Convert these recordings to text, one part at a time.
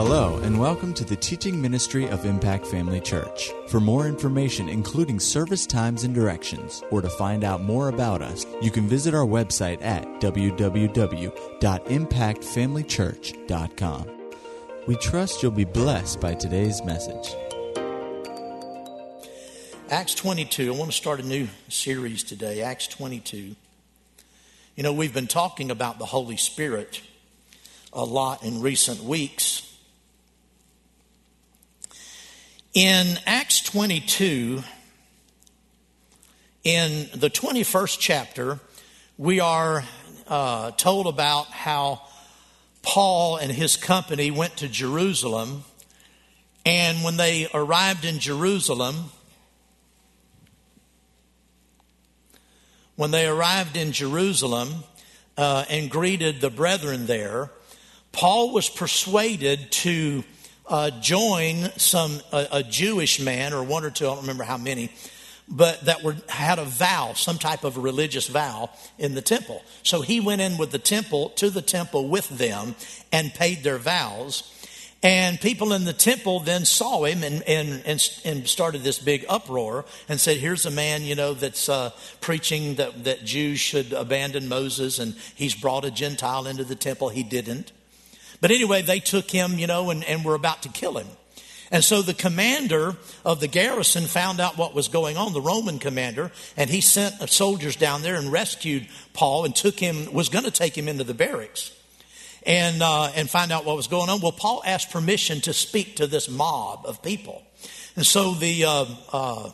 Hello, and welcome to the teaching ministry of Impact Family Church. For more information, including service times and directions, or to find out more about us, you can visit our website at www.impactfamilychurch.com. We trust you'll be blessed by today's message. Acts 22. I want to start a new series today, Acts 22. You know, we've been talking about the Holy Spirit a lot in recent weeks. In Acts 22, in the 21st chapter, we are uh, told about how Paul and his company went to Jerusalem. And when they arrived in Jerusalem, when they arrived in Jerusalem uh, and greeted the brethren there, Paul was persuaded to uh, join some a, a, Jewish man or one or two, I don't remember how many, but that were had a vow, some type of religious vow in the temple. So he went in with the temple to the temple with them and paid their vows. And people in the temple then saw him and, and, and, and started this big uproar and said, Here's a man, you know, that's uh, preaching that, that Jews should abandon Moses and he's brought a Gentile into the temple. He didn't. But anyway, they took him, you know, and, and were about to kill him. And so the commander of the garrison found out what was going on, the Roman commander, and he sent soldiers down there and rescued Paul and took him, was going to take him into the barracks and, uh, and find out what was going on. Well, Paul asked permission to speak to this mob of people. And so the uh, uh,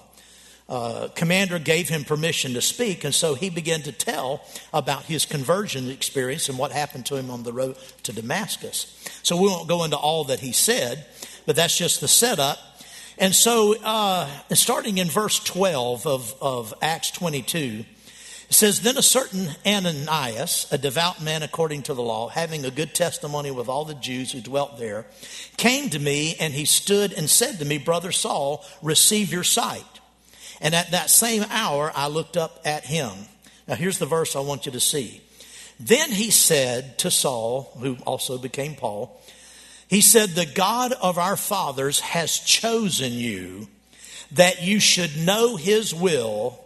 uh, commander gave him permission to speak, and so he began to tell about his conversion experience and what happened to him on the road to Damascus. So we won't go into all that he said, but that's just the setup. And so, uh, starting in verse 12 of, of Acts 22, it says, Then a certain Ananias, a devout man according to the law, having a good testimony with all the Jews who dwelt there, came to me, and he stood and said to me, Brother Saul, receive your sight. And at that same hour, I looked up at him. Now, here's the verse I want you to see. Then he said to Saul, who also became Paul, he said, The God of our fathers has chosen you that you should know his will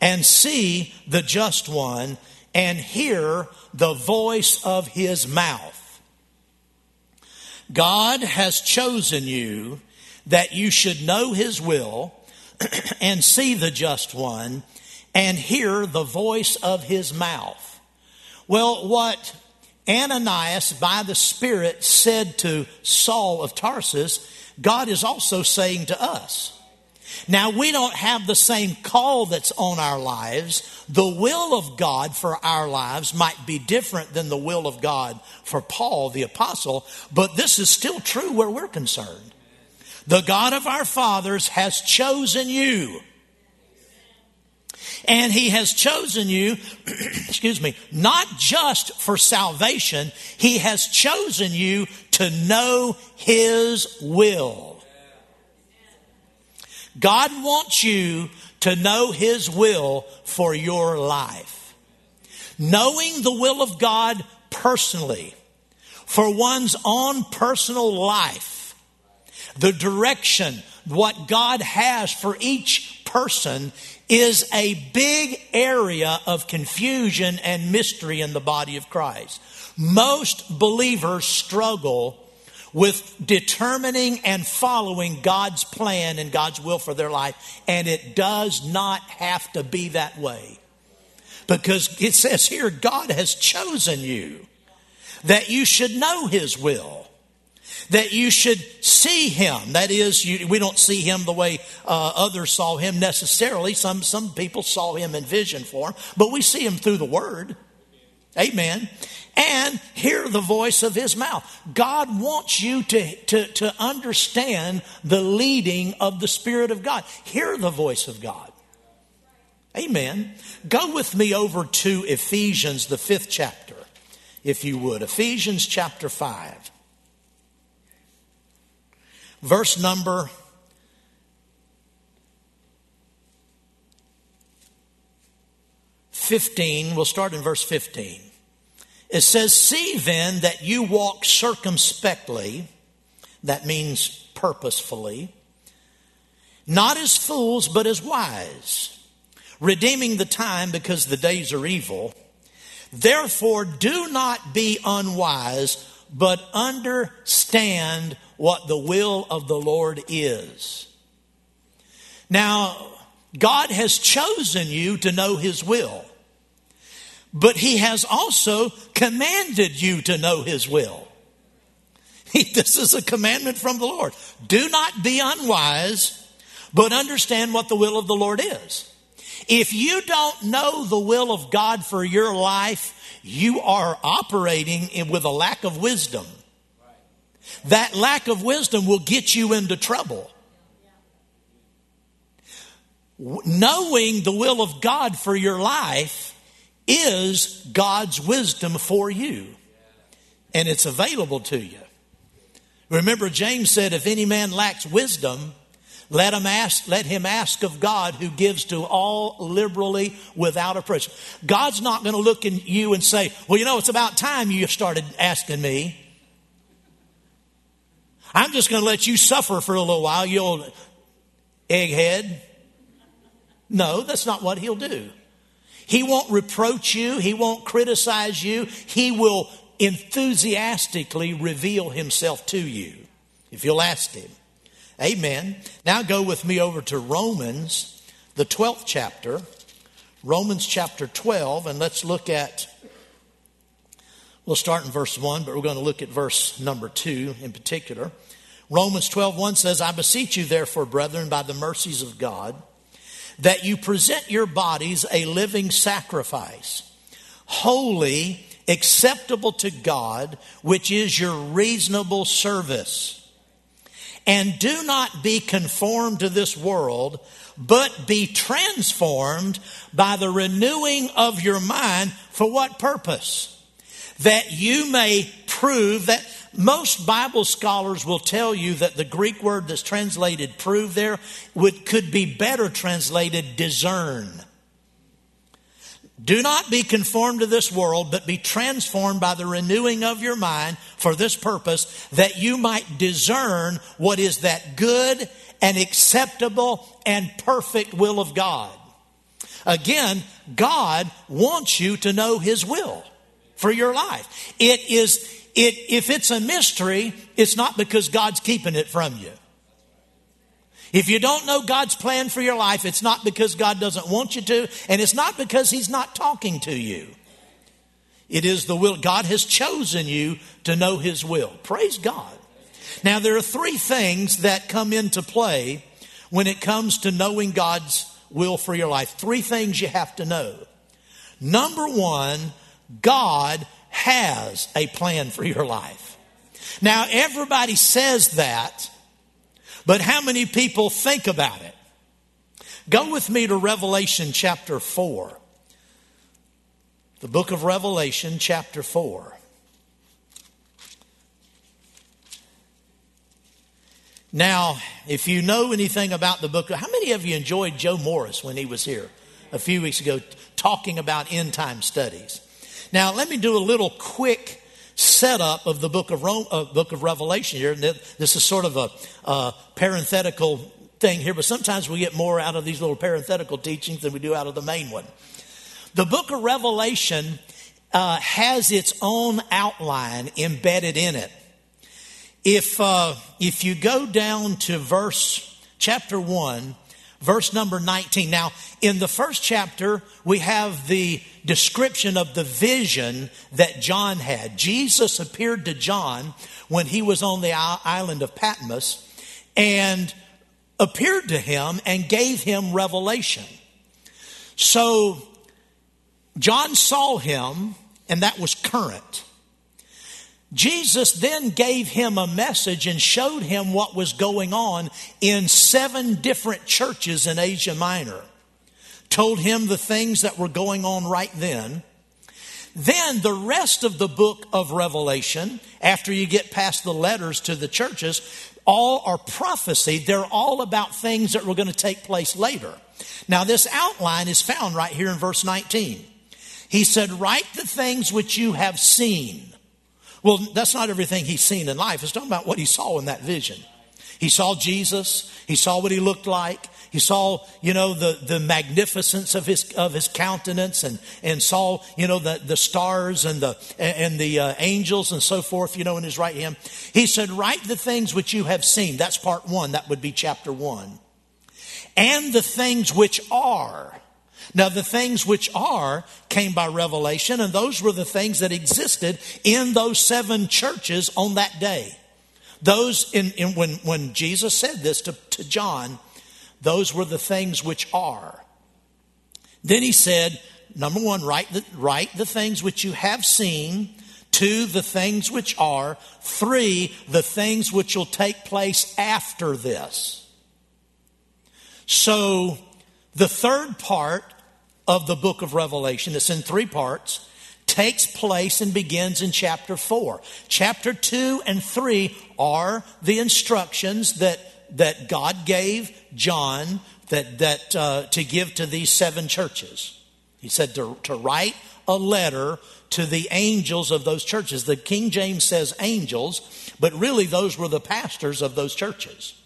and see the just one and hear the voice of his mouth. God has chosen you that you should know his will and see the just one and hear the voice of his mouth. Well, what Ananias by the Spirit said to Saul of Tarsus, God is also saying to us. Now, we don't have the same call that's on our lives. The will of God for our lives might be different than the will of God for Paul the apostle, but this is still true where we're concerned. The God of our fathers has chosen you. And he has chosen you, excuse me, not just for salvation, he has chosen you to know his will. God wants you to know his will for your life. Knowing the will of God personally for one's own personal life the direction, what God has for each person is a big area of confusion and mystery in the body of Christ. Most believers struggle with determining and following God's plan and God's will for their life, and it does not have to be that way. Because it says here, God has chosen you that you should know His will that you should see him. That is, you, we don't see him the way uh, others saw him necessarily. Some, some people saw him in vision form, but we see him through the word. Amen. And hear the voice of his mouth. God wants you to, to, to understand the leading of the Spirit of God. Hear the voice of God. Amen. Go with me over to Ephesians, the fifth chapter, if you would. Ephesians chapter 5 verse number Fifteen, we'll start in verse 15. It says, See then that you walk circumspectly That means purposefully. Not as fools, but as wise, redeeming the time because the days are evil. Therefore, do not be unwise, but understand what the will of the Lord is. Now, God has chosen you to know His will, but He has also commanded you to know His will. this is a commandment from the Lord. Do not be unwise, but understand what the will of the Lord is. If you don't know the will of God for your life, you are operating with a lack of wisdom. That lack of wisdom will get you into trouble. Knowing the will of God for your life is God's wisdom for you, and it's available to you. Remember, James said, If any man lacks wisdom, let him ask, let him ask of God who gives to all liberally without oppression. God's not going to look at you and say, Well, you know, it's about time you started asking me. I'm just going to let you suffer for a little while, you old egghead. No, that's not what he'll do. He won't reproach you, he won't criticize you, he will enthusiastically reveal himself to you if you'll ask him. Amen. Now go with me over to Romans, the 12th chapter. Romans chapter 12, and let's look at, we'll start in verse 1, but we're going to look at verse number 2 in particular. Romans 12, 1 says, I beseech you, therefore, brethren, by the mercies of God, that you present your bodies a living sacrifice, holy, acceptable to God, which is your reasonable service. And do not be conformed to this world, but be transformed by the renewing of your mind. For what purpose? That you may prove that most Bible scholars will tell you that the Greek word that's translated prove there would, could be better translated discern. Do not be conformed to this world, but be transformed by the renewing of your mind for this purpose, that you might discern what is that good and acceptable and perfect will of God. Again, God wants you to know His will for your life. It is, it, if it's a mystery, it's not because God's keeping it from you. If you don't know God's plan for your life, it's not because God doesn't want you to, and it's not because He's not talking to you. It is the will. God has chosen you to know His will. Praise God. Now, there are three things that come into play when it comes to knowing God's will for your life. Three things you have to know. Number one, God has a plan for your life. Now, everybody says that, but how many people think about it? Go with me to Revelation chapter 4. The book of Revelation, chapter 4. Now, if you know anything about the book, how many of you enjoyed Joe Morris when he was here a few weeks ago talking about end time studies? Now, let me do a little quick setup of the book of Rome, uh, book of Revelation here. This is sort of a uh, parenthetical thing here, but sometimes we get more out of these little parenthetical teachings than we do out of the main one. The book of Revelation uh, has its own outline embedded in it. If uh, if you go down to verse chapter one, verse number nineteen. Now, in the first chapter, we have the description of the vision that John had. Jesus appeared to John when he was on the island of Patmos and appeared to him and gave him revelation. So John saw him, and that was current. Jesus then gave him a message and showed him what was going on in seven different churches in Asia Minor told him the things that were going on right then. Then the rest of the book of Revelation, after you get past the letters to the churches, all are prophecy. They're all about things that were going to take place later. Now, this outline is found right here in verse 19. He said, Write the things which you have seen, Well, that's not everything he's seen in life. It's talking about what he saw in that vision. He saw Jesus. He saw what he looked like. He saw, you know, the, the magnificence of his, of his countenance and, and saw, you know, the, the stars and the, and the uh, angels and so forth, you know, in his right hand. He said, write the things which you have seen. That's part one. That would be chapter one. And the things which are. Now, the things which are came by revelation, and those were the things that existed in those seven churches on that day. Those in, in when, when Jesus said this to, to John, those were the things which are. Then he said, number one, write the, write the things which you have seen. Two, the things which are. Three, the things which will take place after this. So, the third part of the book of Revelation, it's in three parts, takes place and begins in chapter 4. Chapter 2 and 3 are the instructions that that God gave John that, that uh, to give to these seven churches. He said to, to write a letter to the angels of those churches. The King James says angels, but really those were the pastors of those churches.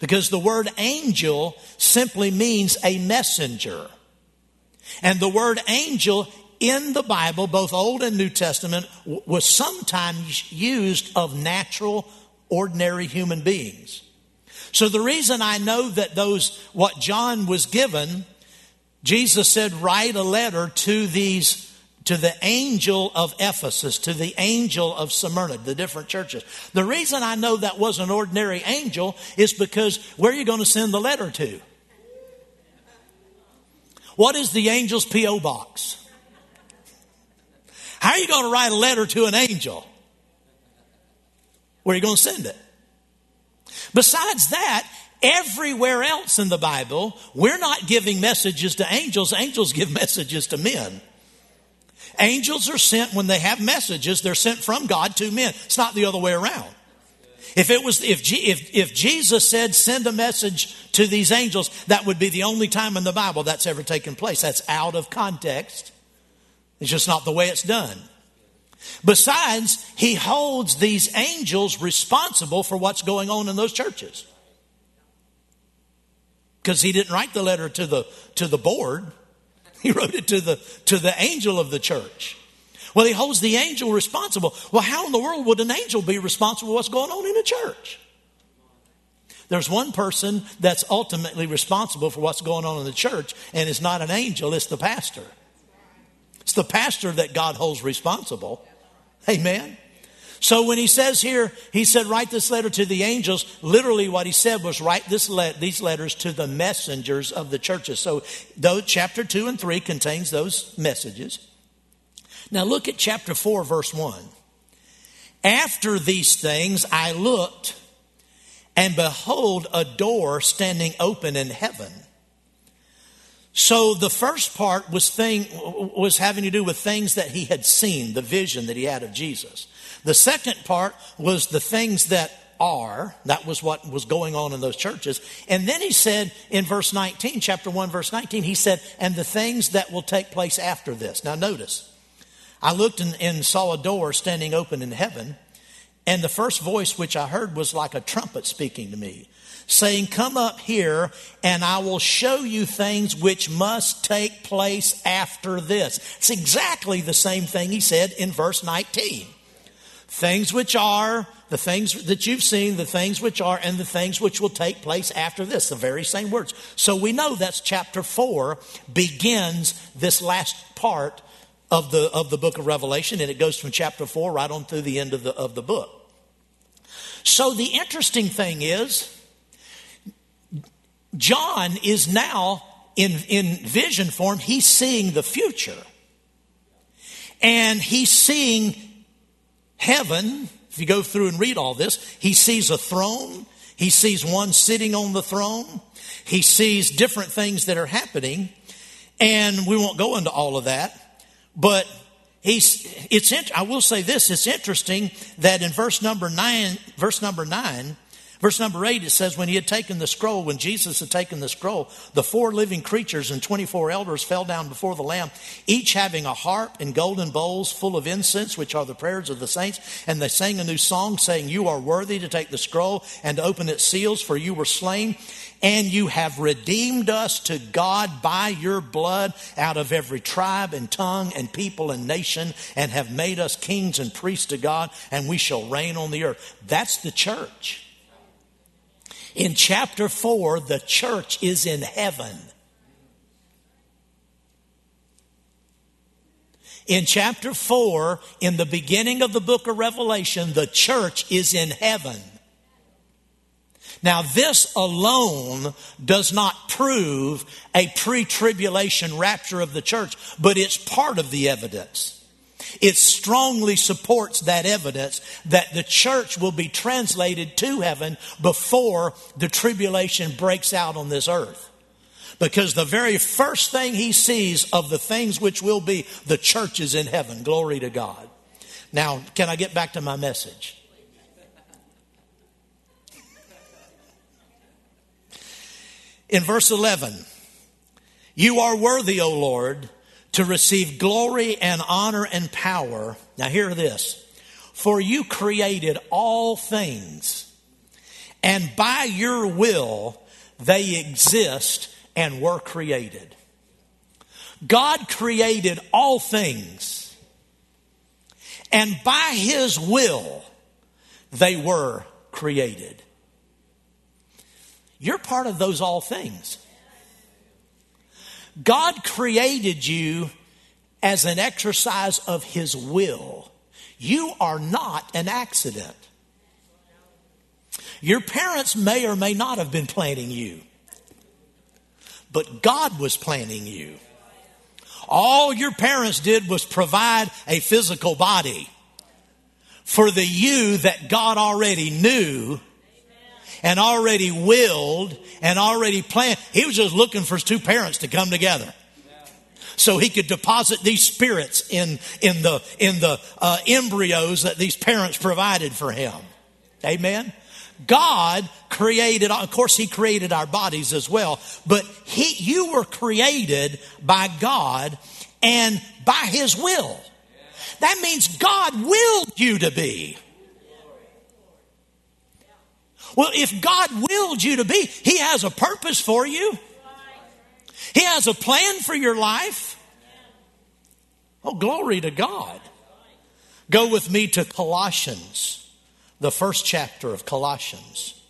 Because the word angel simply means a messenger. And the word angel in the Bible, both Old and New Testament, was sometimes used of natural, ordinary human beings. So the reason I know that those, what John was given, Jesus said, write a letter to these, to the angel of Ephesus, to the angel of Smyrna, the different churches. The reason I know that was an ordinary angel is because where are you going to send the letter to? What is the angel's P.O. box? How are you going to write a letter to an angel? Where are you going to send it? Besides that, everywhere else in the Bible, we're not giving messages to angels, angels give messages to men. Angels are sent when they have messages, they're sent from God to men. It's not the other way around. If it was, if, if, if Jesus said, send a message to these angels, that would be the only time in the Bible that's ever taken place. That's out of context. It's just not the way it's done. Besides, he holds these angels responsible for what's going on in those churches. Because he didn't write the letter to the, to the board. He wrote it to the, to the angel of the church. Well, he holds the angel responsible. Well, how in the world would an angel be responsible for what's going on in a church? There's one person that's ultimately responsible for what's going on in the church, and it's not an angel, it's the pastor. It's the pastor that God holds responsible. Amen. So when he says here, he said, write this letter to the angels, literally what he said was write this these letters to the messengers of the churches. So though chapter 2 and 3 contains those messages. Now look at chapter 4, verse 1. After these things I looked, and behold, a door standing open in heaven. So the first part was thing was having to do with things that he had seen, the vision that he had of Jesus. The second part was the things that are. That was what was going on in those churches. And then he said in verse 19, chapter 1, verse 19, he said, and the things that will take place after this. Now notice, I looked and, and saw a door standing open in heaven, and the first voice which I heard was like a trumpet speaking to me saying, Come up here and I will show you things which must take place after this. It's exactly the same thing he said in verse 19. Things which are, the things that you've seen, the things which are, and the things which will take place after this. The very same words. So we know that's chapter 4 begins this last part of the, of the book of Revelation, and it goes from chapter 4 right on through the end of the, of the book. So the interesting thing is, John is now in, in vision form, he's seeing the future. And he's seeing heaven. If you go through and read all this, he sees a throne. He sees one sitting on the throne. He sees different things that are happening. And we won't go into all of that. But he's, it's, I will say this, it's interesting that in verse number nine, verse number nine, Verse number eight, it says, When he had taken the scroll, when Jesus had taken the scroll, the four living creatures and 24 elders fell down before the Lamb, each having a harp and golden bowls full of incense, which are the prayers of the saints. And they sang a new song, saying, You are worthy to take the scroll and to open its seals, for you were slain, and you have redeemed us to God by your blood out of every tribe and tongue and people and nation, and have made us kings and priests to God, and we shall reign on the earth. That's the church. In chapter 4, the church is in heaven. In chapter 4, in the beginning of the book of Revelation, the church is in heaven. Now, this alone does not prove a pre tribulation rapture of the church, but it's part of the evidence. It strongly supports that evidence that the church will be translated to heaven before the tribulation breaks out on this earth. Because the very first thing he sees of the things which will be, the church is in heaven. Glory to God. Now, can I get back to my message? In verse 11, you are worthy, O Lord to receive glory and honor and power. Now, hear this. For you created all things, and by your will they exist and were created. God created all things, and by his will they were created. You're part of those all things. God created you as an exercise of His will. You are not an accident. Your parents may or may not have been planning you, but God was planning you. All your parents did was provide a physical body for the you that God already knew and already willed and already planned. He was just looking for his two parents to come together. So he could deposit these spirits in, in the, in the uh, embryos that these parents provided for him. Amen. God created, of course, He created our bodies as well, but He, you were created by God and by His will. That means God willed you to be. Well, if God willed you to be, He has a purpose for you. He has a plan for your life. Oh, glory to God. Go with me to Colossians, the first chapter of Colossians.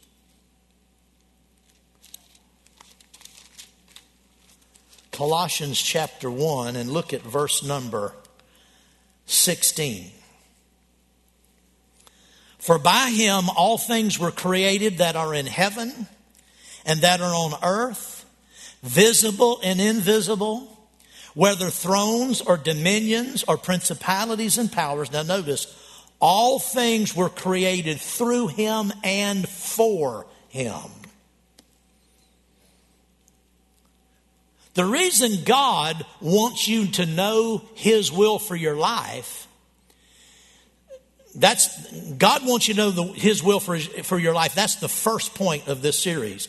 Colossians chapter 1, and look at verse number 16. For by him all things were created that are in heaven and that are on earth, visible and invisible, whether thrones or dominions or principalities and powers. Now notice, all things were created through him and for him. The reason God wants you to know his will for your life that's God wants you to know the, His will for, for your life. That's the first point of this series.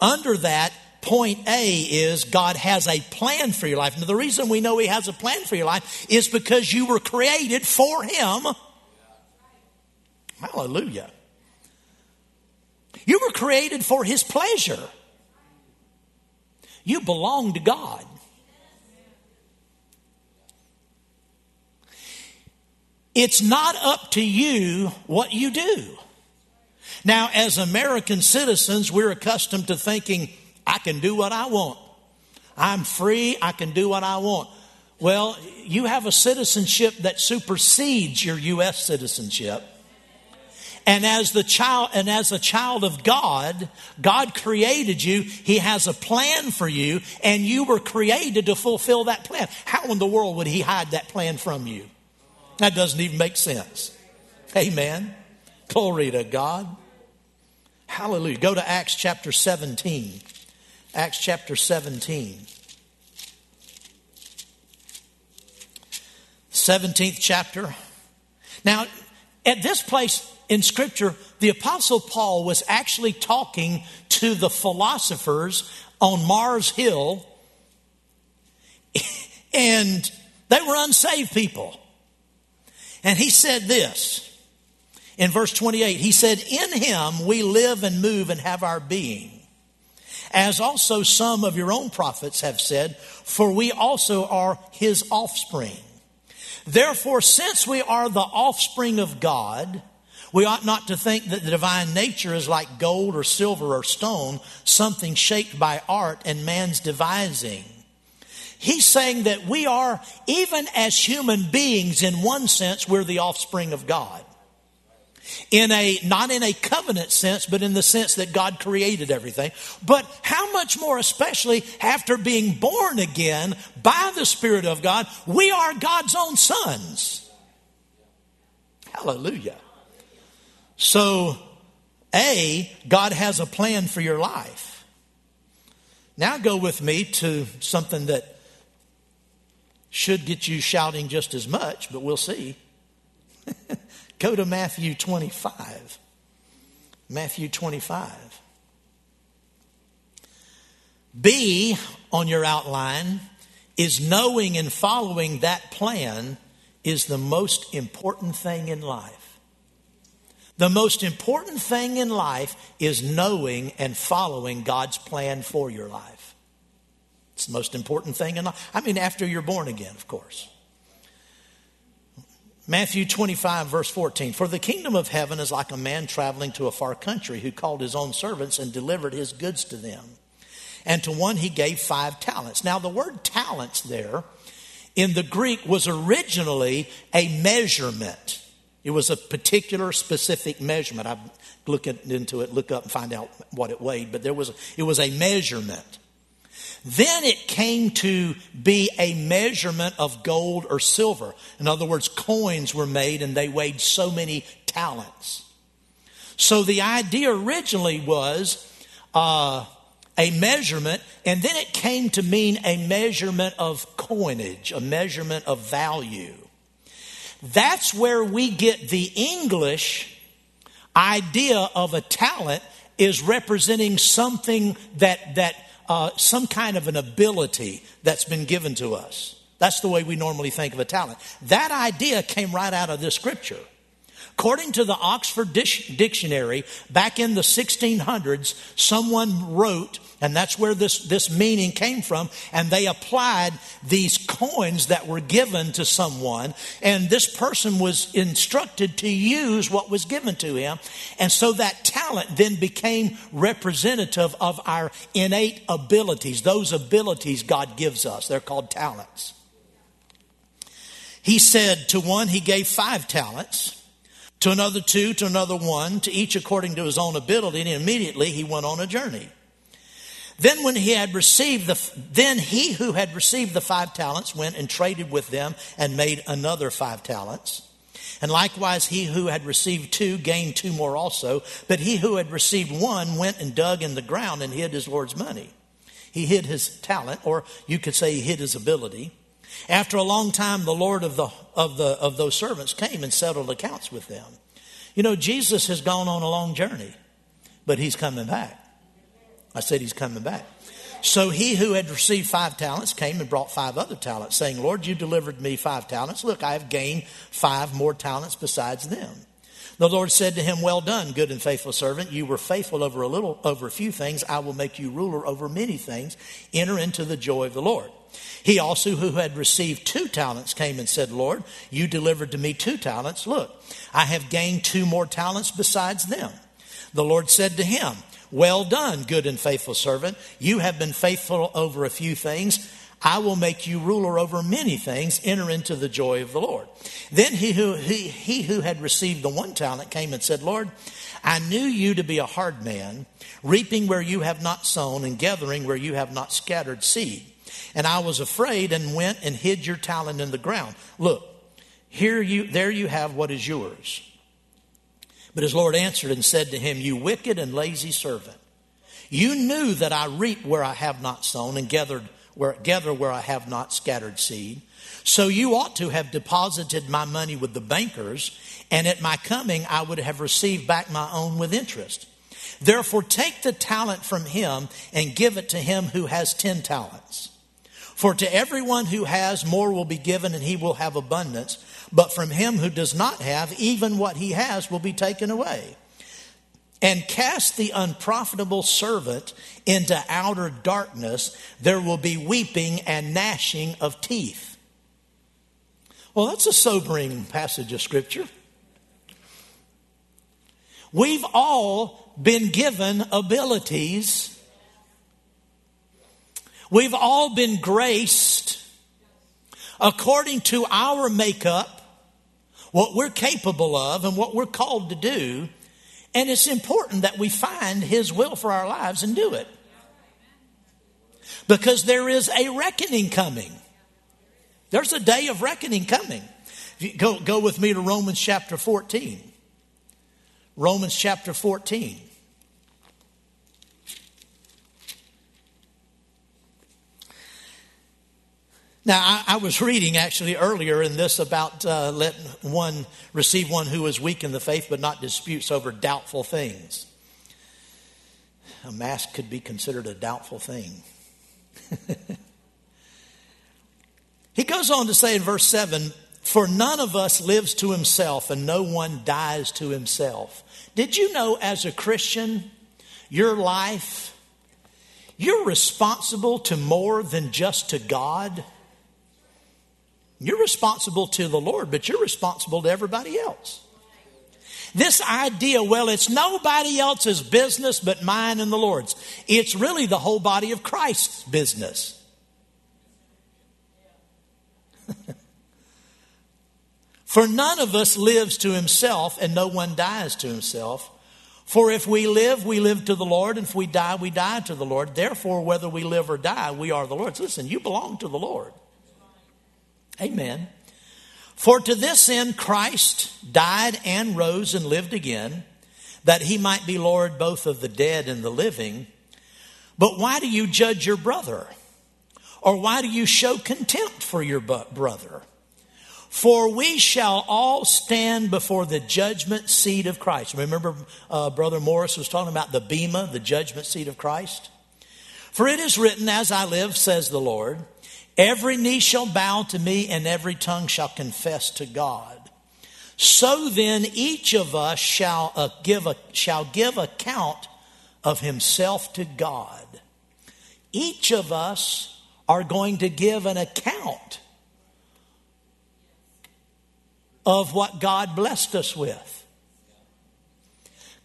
Under that, point A is God has a plan for your life. Now, the reason we know He has a plan for your life is because you were created for Him. Hallelujah. You were created for His pleasure. You belong to God. It's not up to you what you do. Now, as American citizens, we're accustomed to thinking, I can do what I want. I'm free, I can do what I want. Well, you have a citizenship that supersedes your U.S. citizenship. And as the child, and as a child of God, God created you. He has a plan for you, and you were created to fulfill that plan. How in the world would He hide that plan from you? That doesn't even make sense. Amen. Glory to God. Hallelujah. Go to Acts chapter 17. Acts chapter 17. 17th chapter. Now, at this place in Scripture, the Apostle Paul was actually talking to the philosophers on Mars Hill, and they were unsaved people. And he said this in verse 28 He said, In him we live and move and have our being. As also some of your own prophets have said, for we also are his offspring. Therefore, since we are the offspring of God, we ought not to think that the divine nature is like gold or silver or stone, something shaped by art and man's devising. He's saying that we are, even as human beings, in one sense, we're the offspring of God. In a not in a covenant sense but in the sense that God created everything. But how much more especially after being born again by the spirit of God we are God's own sons. Hallelujah. So a God has a plan for your life. Now go with me to something that should get you shouting just as much but we'll see Go to Matthew 25. Matthew 25. B on your outline is knowing and following that plan is the most important thing in life. The most important thing in life is knowing and following God's plan for your life. It's the most important thing in life. I mean, after you're born again, of course. Matthew 25, verse 14. For the kingdom of heaven is like a man traveling to a far country who called his own servants and delivered his goods to them. And to one he gave five talents. Now, the word talents there in the Greek was originally a measurement. It was a particular specific measurement. I look into it, look up and find out what it weighed, but there was it was a measurement. Then it came to be a measurement of gold or silver. In other words, coins were made and they weighed so many talents. So the idea originally was uh, a measurement, and then it came to mean a measurement of coinage, a measurement of value. That's where we get the English idea of a talent is representing something that, that uh, some kind of an ability that's been given to us. That's the way we normally think of a talent. That idea came right out of this scripture. According to the Oxford Dictionary, back in the 1600s, someone wrote, and that's where this, this meaning came from, and they applied these coins that were given to someone, and this person was instructed to use what was given to him. And so that talent then became representative of our innate abilities, those abilities God gives us. They're called talents. He said to one, he gave five talents to another two, to another one, to each according to his own ability, and immediately he went on a journey. Then when he had received the, then he who had received the five talents went and traded with them and made another five talents. And likewise, he who had received two gained two more also. But he who had received one went and dug in the ground and hid his Lord's money. He hid his talent, or you could say he hid his ability. After a long time, the Lord of, the, of, the, of those servants came and settled accounts with them. You know, Jesus has gone on a long journey, but he's coming back. I said he's coming back. So he who had received five talents came and brought five other talents, saying, Lord, you delivered me five talents. Look, I have gained five more talents besides them. The Lord said to him, Well done, good and faithful servant. You were faithful over a little, over a few things. I will make you ruler over many things. Enter into the joy of the Lord. He also, who had received two talents, came and said, Lord, you delivered to me two talents. Look, I have gained two more talents besides them. The Lord said to him, Well done, good and faithful servant. You have been faithful over a few things. I will make you ruler over many things. Enter into the joy of the Lord. Then he who, he, he who had received the one talent came and said, Lord, I knew you to be a hard man, reaping where you have not sown and gathering where you have not scattered seed. And I was afraid and went and hid your talent in the ground. Look, here you, there you have what is yours. But his Lord answered and said to him, You wicked and lazy servant, you knew that I reap where I have not sown and gathered where, gather where I have not scattered seed. So you ought to have deposited my money with the bankers, and at my coming I would have received back my own with interest. Therefore, take the talent from him and give it to him who has ten talents. For to everyone who has, more will be given, and he will have abundance. But from him who does not have, even what he has will be taken away. And cast the unprofitable servant into outer darkness. There will be weeping and gnashing of teeth. Well, that's a sobering passage of Scripture. We've all been given abilities. We've all been graced according to our makeup, what we're capable of, and what we're called to do. And it's important that we find His will for our lives and do it. Because there is a reckoning coming. There's a day of reckoning coming. Go, go with me to Romans chapter 14. Romans chapter 14. Now, I, I, was reading actually earlier in this about uh, letting one receive one who is weak in the faith but not disputes over doubtful things. A mask could be considered a doubtful thing. He goes on to say in verse 7 For none of us lives to himself, and no one dies to himself. Did you know as a Christian, your life, you're responsible to more than just to God? You're responsible to the Lord, but you're responsible to everybody else. This idea, well, it's nobody else's business but mine and the Lord's. It's really the whole body of Christ's business. For none of us lives to himself, and no one dies to himself. For if we live, we live to the Lord, and if we die, we die to the Lord. Therefore, whether we live or die, we are the Lord's. Listen, you belong to the Lord. Amen. For to this end Christ died and rose and lived again, that he might be Lord both of the dead and the living. But why do you judge your brother? Or why do you show contempt for your brother? For we shall all stand before the judgment seat of Christ. Remember, uh, Brother Morris was talking about the Bema, the judgment seat of Christ? For it is written, As I live, says the Lord, every knee shall bow to me, and every tongue shall confess to God. So then, each of us shall, uh, give, a, shall give account of himself to God. Each of us are going to give an account of what God blessed us with.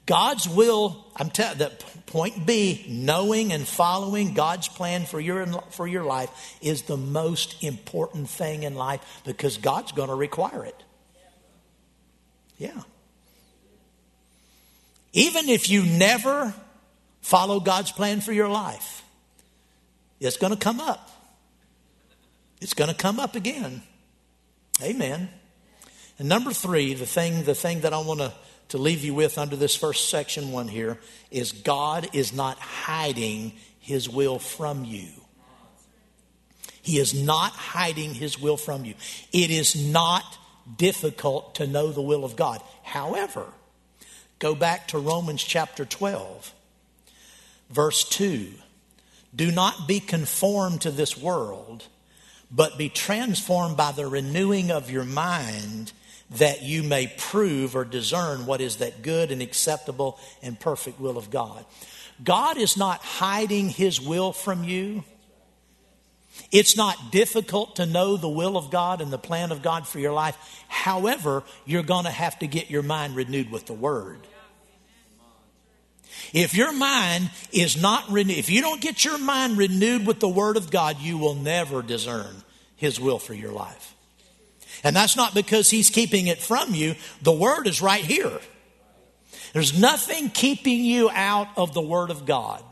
God's will, I'm telling that point B, knowing and following God's plan for your for your life is the most important thing in life because God's going to require it. Yeah. Even if you never follow God's plan for your life, it's going to come up. It's going to come up again. Amen. And number three, the thing, the thing that I want to, to leave you with under this first section one here is God is not hiding his will from you. He is not hiding his will from you. It is not difficult to know the will of God. However, go back to Romans chapter 12, verse 2. Do not be conformed to this world but be transformed by the renewing of your mind that you may prove or discern what is that good and acceptable and perfect will of God. God is not hiding his will from you. It's not difficult to know the will of God and the plan of God for your life. However, you're going to have to get your mind renewed with the Word. If your mind is not renewed, if you don't get your mind renewed with the Word of God, you will never discern His will for your life. And that's not because He's keeping it from you, the Word is right here. There's nothing keeping you out of the Word of God,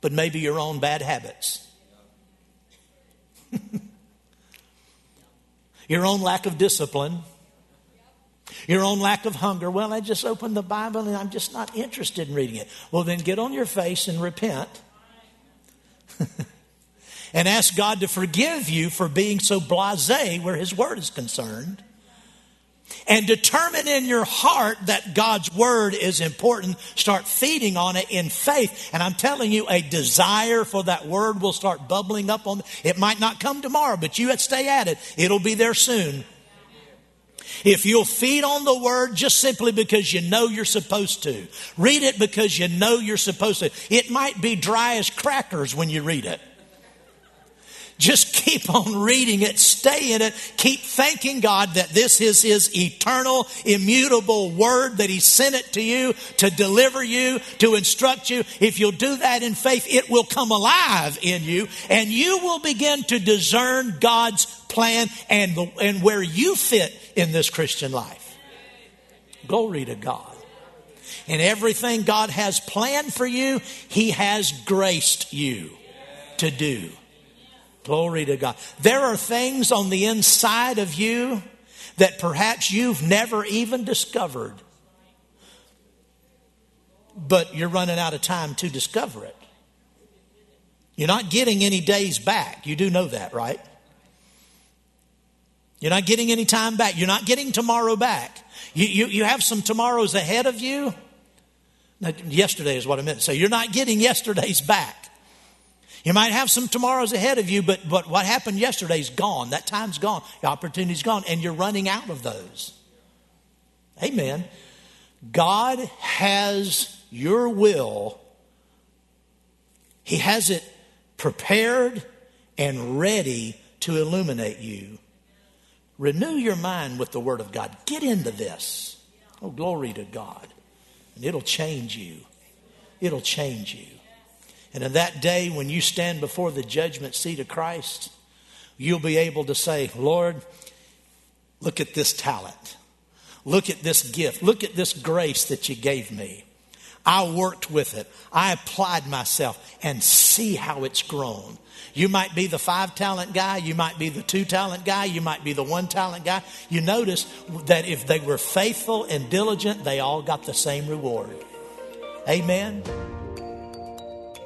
but maybe your own bad habits. your own lack of discipline your own lack of hunger. Well, I just opened the Bible and I'm just not interested in reading it. Well, then get on your face and repent. and ask God to forgive you for being so blase where His Word is concerned. And determine in your heart that God's Word is important. Start feeding on it in faith. And I'm telling you, a desire for that Word will start bubbling up on. It might not come tomorrow, but you stay at it. It'll be there soon. If you'll feed on the word just simply because you know you're supposed to, read it because you know you're supposed to. It might be dry as crackers when you read it. Just keep on reading it, stay in it, keep thanking God that this is His eternal, immutable word, that He sent it to you to deliver you, to instruct you. If you'll do that in faith, it will come alive in you, and you will begin to discern God's plan and, the, and where you fit in this Christian life. Glory to God. And everything God has planned for you, He has graced you to do. Glory to God. There are things on the inside of you that perhaps you've never even discovered, but you're running out of time to discover it. You're not getting any days back. You do know that, right? You're not getting any time back. You're not getting tomorrow back. You, you, you have some tomorrows ahead of you. Now, yesterday is what I meant to say. You're not getting yesterday's back. You might have some tomorrows ahead of you, but, but what happened yesterday's gone. That time's gone. The opportunity's gone, and you're running out of those. Amen. God has your will, He has it prepared and ready to illuminate you. Renew your mind with the Word of God. Get into this. Oh, glory to God. And it'll change you. It'll change you. And in that day, when you stand before the judgment seat of Christ, you'll be able to say, Lord, look at this talent. Look at this gift. Look at this grace that you gave me. I worked with it. I applied myself and see how it's grown. You might be the five talent guy. You might be the two talent guy. You might be the one talent guy. You notice that if they were faithful and diligent, they all got the same reward. Amen.